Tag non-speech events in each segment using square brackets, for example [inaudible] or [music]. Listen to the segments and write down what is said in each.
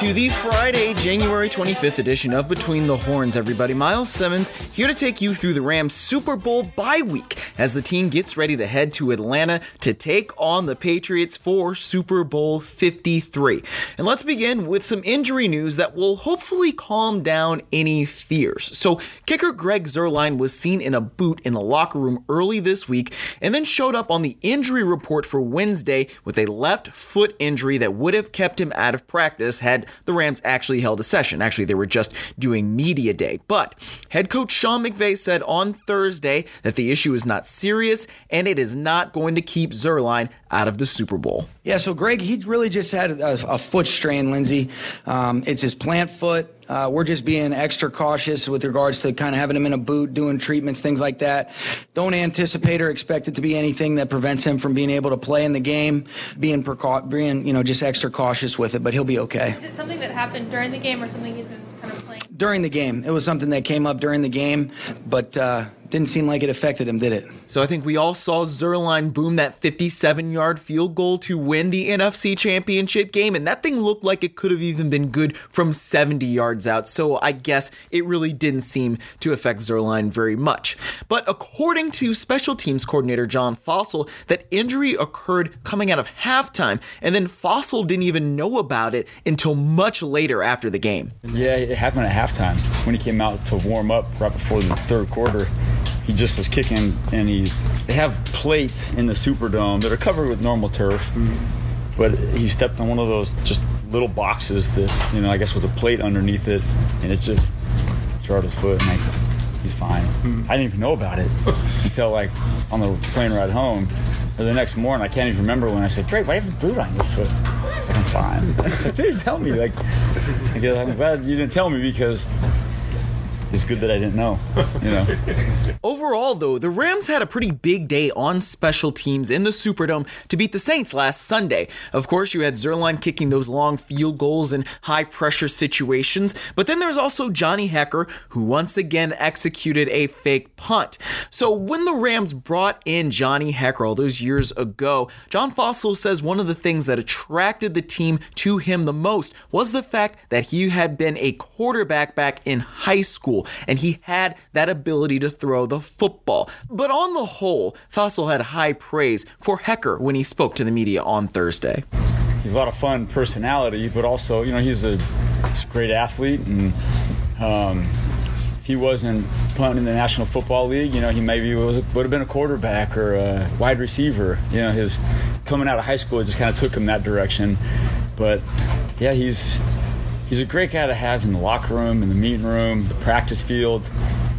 to the Friday, January 25th edition of Between the Horns, everybody. Miles Simmons here to take you through the Rams Super Bowl bye week as the team gets ready to head to Atlanta to take on the Patriots for Super Bowl 53. And let's begin with some injury news that will hopefully calm down any fears. So, kicker Greg Zuerlein was seen in a boot in the locker room early this week and then showed up on the injury report for Wednesday with a left foot injury that would have kept him out of practice had the Rams actually held a session. Actually, they were just doing media day. But head coach Sean McVay said on Thursday that the issue is not serious and it is not going to keep Zuerlein out of the Super Bowl. Yeah, so Greg, he really just had a, a foot strain, Lindsay. Um, it's his plant foot. Uh, we're just being extra cautious with regards to kind of having him in a boot, doing treatments, things like that. Don't anticipate or expect it to be anything that prevents him from being able to play in the game. Being precau- being you know just extra cautious with it, but he'll be okay. Is it something that happened during the game or something he's been kind of playing? During the game, it was something that came up during the game, but uh, didn't seem like it affected him, did it? So I think we all saw Zuerlein boom that 57 yard field goal to win the NFC Championship game, and that thing looked like it could have even been good from 70 yards out. So I guess it really didn't seem to affect Zuerlein very much. But according to special teams coordinator John Fassel, that injury occurred coming out of halftime, and then Fassel didn't even know about it until much later after the game. Yeah, it happened at halftime when he came out to warm up right before the third quarter he just was kicking and he they have plates in the Superdome that are covered with normal turf. Mm-hmm. But he stepped on one of those just little boxes that, you know, I guess was a plate underneath it and it just jarred his foot and I, he's fine. Mm-hmm. I didn't even know about it [laughs] until like on the plane ride home. Or the next morning, I can't even remember when I said, "Great, why do you have a boot on your foot?" I was like, "I'm fine." [laughs] I said, "Dude, tell me." Like, I guess I'm glad you didn't tell me because it's good that I didn't know. You know. [laughs] Overall, though, the Rams had a pretty big day on special teams in the Superdome to beat the Saints last Sunday. Of course, you had Zuerlein kicking those long field goals in high pressure situations, but then there's also Johnny Hekker, who once again executed a fake punt. So when the Rams brought in Johnny Hekker all those years ago, John Fassel says one of the things that attracted the team to him the most was the fact that he had been a quarterback back in high school and he had that ability to throw the football. But on the whole, Fassel had high praise for Hekker when he spoke to the media on Thursday. He's a lot of fun personality, but also, you know, he's a, he's a great athlete and um, if he wasn't punting in the National Football League, you know, he maybe was would have been a quarterback or a wide receiver. You know, his coming out of high school just kind of took him that direction. But yeah, he's he's a great guy to have in the locker room, in the meeting room, the practice field.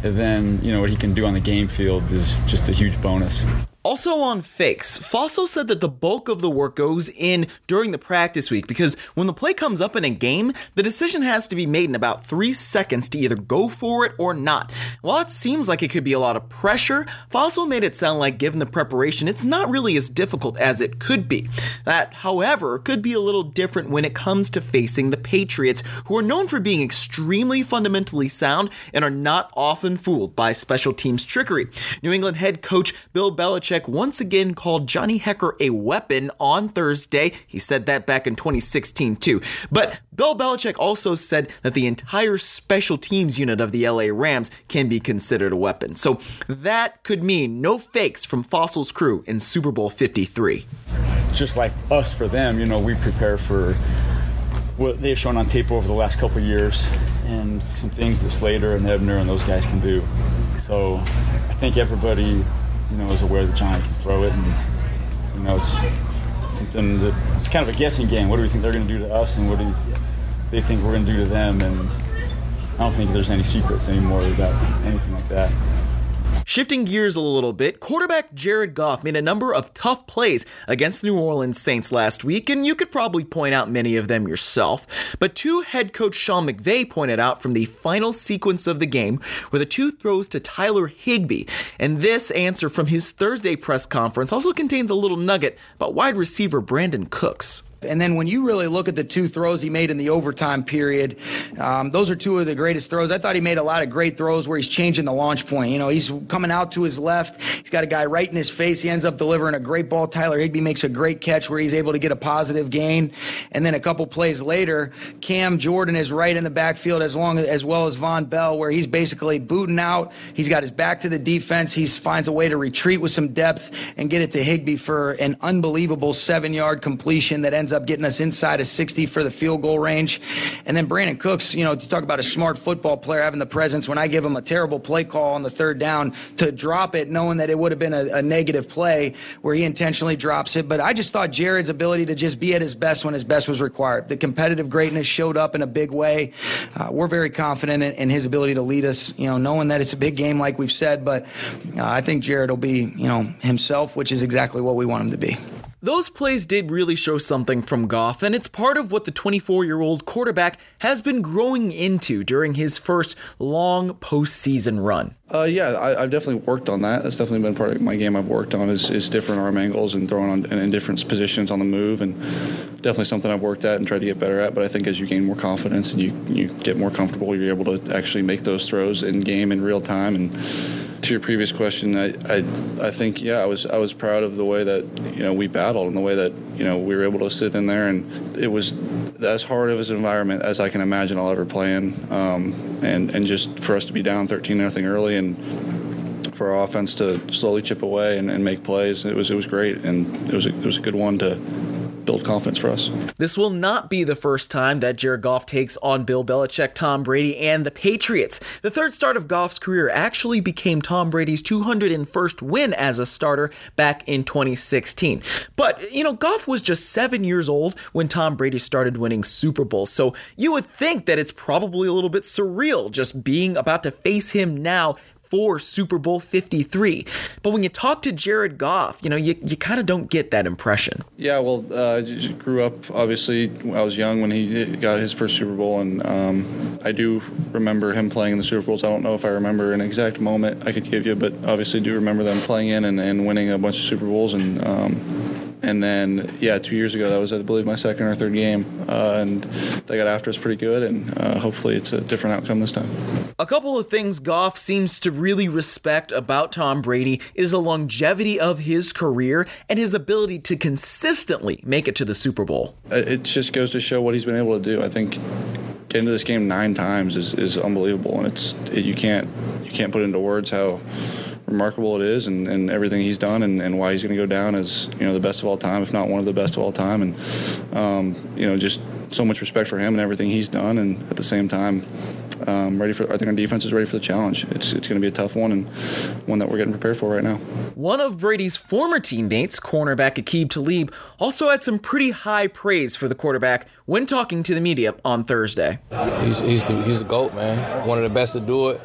And then, you know, what he can do on the game field is just a huge bonus. Also on fakes, Fassel said that the bulk of the work goes in during the practice week because when the play comes up in a game, the decision has to be made in about three seconds to either go for it or not. While it seems like it could be a lot of pressure, Fassel made it sound like given the preparation, it's not really as difficult as it could be. That, however, could be a little different when it comes to facing the Patriots, who are known for being extremely fundamentally sound and are not often fooled by special teams trickery. New England head coach Bill Belichick Belichick once again called Johnny Hekker a weapon on Thursday. He said that back in 2016 too. But Bill Belichick also said that the entire special teams unit of the LA Rams can be considered a weapon. So that could mean no fakes from Fassel's crew in Super Bowl 53. Just like us for them, you know, we prepare for what they've shown on tape over the last couple years and some things that Slater and Ebner and those guys can do. So I think everybody you know, is aware that Johnny can throw it, and you know, it's something that it's kind of a guessing game. What do we think they're going to do to us, and what do they think we're going to do to them? And I don't think there's any secrets anymore about anything like that. Shifting gears a little bit, quarterback Jared Goff made a number of tough plays against the New Orleans Saints last week, and you could probably point out many of them yourself. But two head coach Sean McVay pointed out from the final sequence of the game were the two throws to Tyler Higbee. And this answer from his Thursday press conference also contains a little nugget about wide receiver Brandin Cooks. And then when you really look at the two throws he made in the overtime period, um, those are two of the greatest throws. I thought he made a lot of great throws where he's changing the launch point. You know, he's coming out to his left. He's got a guy right in his face. He ends up delivering a great ball. Tyler Higbee makes a great catch where he's able to get a positive gain. And then a couple plays later, Cam Jordan is right in the backfield as long as well as Vonn Bell, where he's basically booting out. He's got his back to the defense. He finds a way to retreat with some depth and get it to Higbee for an unbelievable seven yard completion that ends up getting us inside of 60 for the field goal range. And then Brandin Cooks, you know, to talk about a smart football player having the presence when I give him a terrible play call on the third down to drop it, knowing that it would have been a, a negative play where he intentionally drops it. But I just thought Jared's ability to just be at his best when his best was required. The competitive greatness showed up in a big way. Uh, we're very confident in, in, his ability to lead us, you know, knowing that it's a big game, like we've said. But uh, I think Jared will be, you know, himself, which is exactly what we want him to be. Those plays did really show something from Goff, and it's part of what the 24 year old quarterback has been growing into during his first long postseason run. Uh, yeah, I, have definitely worked on that. That's definitely been part of my game I've worked on is, is different arm angles and throwing on, in different positions on the move, and definitely something I've worked at and tried to get better at. But I think as you gain more confidence and you, you get more comfortable, you're able to actually make those throws in game in real time and to your previous question, I, I, I think yeah, I was I was proud of the way that you know we battled and the way that you know we were able to sit in there, and it was as hard of an environment as I can imagine I'll ever play in, um, and and just for us to be down 13 nothing early and for our offense to slowly chip away and, and, make plays, it was it was great, and it was a, it was a good one to build confidence for us. This will not be the first time that Jared Goff takes on Bill Belichick, Tom Brady, and the Patriots. The third start of Goff's career actually became Tom Brady's 201st win as a starter back in 2016. But, you know, Goff was just seven years old when Tom Brady started winning Super Bowls, so you would think that it's probably a little bit surreal just being about to face him now for Super Bowl 53. But when you talk to Jared Goff, you know, you, you kind of don't get that impression. Yeah, well, uh, I grew up, obviously, I was young when he got his first Super Bowl, and um, I do remember him playing in the Super Bowls. I don't know if I remember an exact moment I could give you, but obviously do remember them playing in and, and winning a bunch of Super Bowls. And um, and then, yeah, two years ago, that was, I believe, my second or third game. Uh, and they got after us pretty good, and uh, hopefully it's a different outcome this time. A couple of things Goff seems to really respect about Tom Brady is the longevity of his career and his ability to consistently make it to the Super Bowl. Uh, it just goes to show what he's been able to do. I think getting to this game nine times is, is unbelievable, and it's it, you can't you can't put into words how remarkable it is and, and everything he's done and, and why he's going to go down as you know the best of all time, if not one of the best of all time. And um, you know, just so much respect for him and everything he's done. And at the same time, um, ready for. I think our defense is ready for the challenge. It's it's going to be a tough one and one that we're getting prepared for right now. One of Brady's former teammates, cornerback Aqib Talib, also had some pretty high praise for the quarterback when talking to the media on Thursday. He's he's the, he's the goat, man. One of the best to do it.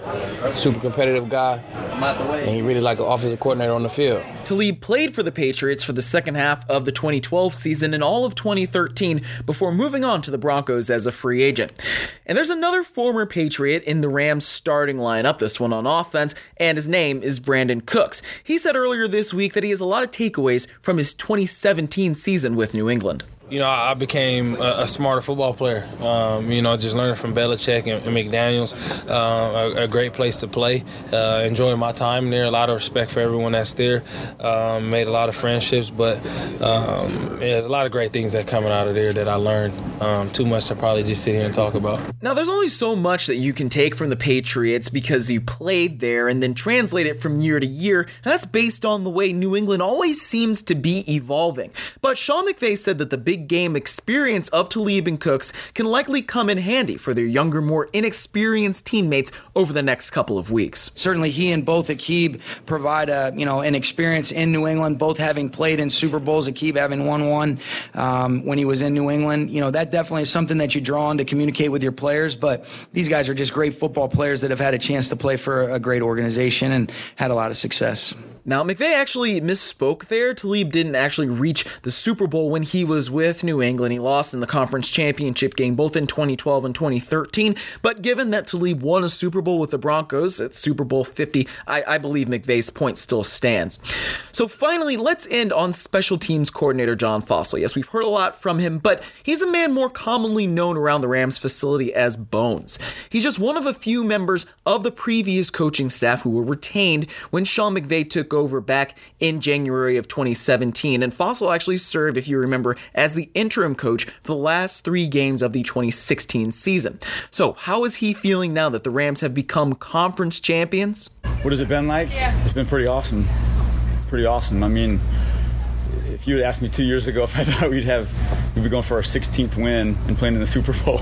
Super competitive guy, and he really like an offensive coordinator on the field. Talib played for the Patriots for the second half of the 2012 season and all of 2013 before moving on to the Broncos as a free agent. And there's another former Patriot in the Rams starting lineup, this one on offense, and his name is Brandin Cooks. He said earlier this week that he has a lot of takeaways from his 2017 season with New England you know, I became a, a smarter football player. Um, you know, just learning from Belichick and, and McDaniels, uh, a, a, great place to play. Uh, enjoying my time there. A lot of respect for everyone that's there. Um, made a lot of friendships, but um, yeah, a lot of great things that coming out of there that I learned. Um, too much to probably just sit here and talk about. Now, there's only so much that you can take from the Patriots because you played there and then translate it from year to year. That's based on the way New England always seems to be evolving. But Sean McVay said that the big big game experience of Talib and Cooks can likely come in handy for their younger, more inexperienced teammates over the next couple of weeks. Certainly, he and both Aqib provide a you know an experience in New England, both having played in Super Bowls. Aqib having won one um, when he was in New England. You know that definitely is something that you draw on to communicate with your players. But these guys are just great football players that have had a chance to play for a great organization and had a lot of success. Now, McVay actually misspoke there. Talib didn't actually reach the Super Bowl when he was with New England. He lost in the conference championship game both in 2012 and 2013. But given that Talib won a Super Bowl with the Broncos at Super Bowl 50, I, I believe McVay's point still stands. So finally, let's end on special teams coordinator John Fassel. Yes, we've heard a lot from him, but he's a man more commonly known around the Rams facility as Bones. He's just one of a few members of the previous coaching staff who were retained when Sean McVay took over back in January of 2017. And Fassel actually served, if you remember, as the interim coach for the last three games of the 2016 season. So, how is he feeling now that the Rams have become conference champions? What has it been like? Yeah. It's been pretty awesome. Pretty awesome. I mean, if you had asked me two years ago if I [laughs] thought we'd have we'd be going for our 16th win and playing in the Super Bowl.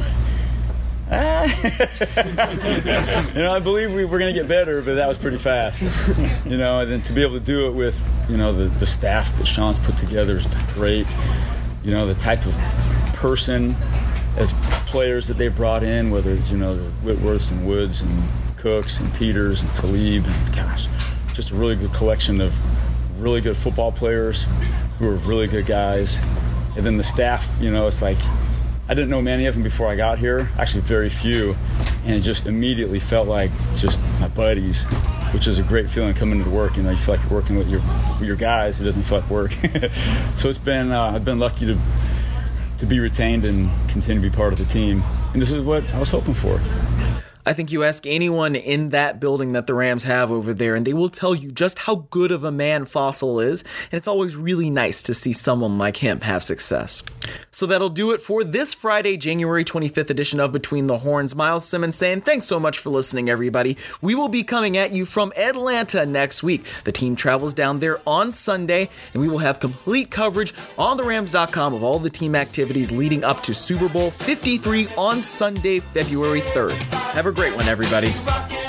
Ah. [laughs] you know, I believe we were going to get better, but that was pretty fast. [laughs] You know, and then to be able to do it with, you know, the, the staff that Sean's put together been great. You know, the type of person as players that they brought in, whether it's, you know, the Whitworths and Woods and Cooks and Peters and Talib, and gosh, just a really good collection of really good football players who are really good guys. And then the staff, you know, it's like I didn't know many of them before I got here, actually very few, and it just immediately felt like just my buddies, which is a great feeling coming to work. You know, you feel like you're working with your your guys. It doesn't feel like work. [laughs] so it's been uh, I've been lucky to to be retained and continue to be part of the team, and this is what I was hoping for. I think you ask anyone in that building that the Rams have over there, and they will tell you just how good of a man Fassel is, and it's always really nice to see someone like him have success. So that'll do it for this Friday, January 25th edition of Between the Horns. Miles Simmons saying thanks so much for listening, everybody. We will be coming at you from Atlanta next week. The team travels down there on Sunday, and we will have complete coverage on the Rams.com of all the team activities leading up to Super Bowl 53 on Sunday, February 3rd. Have a great one, everybody.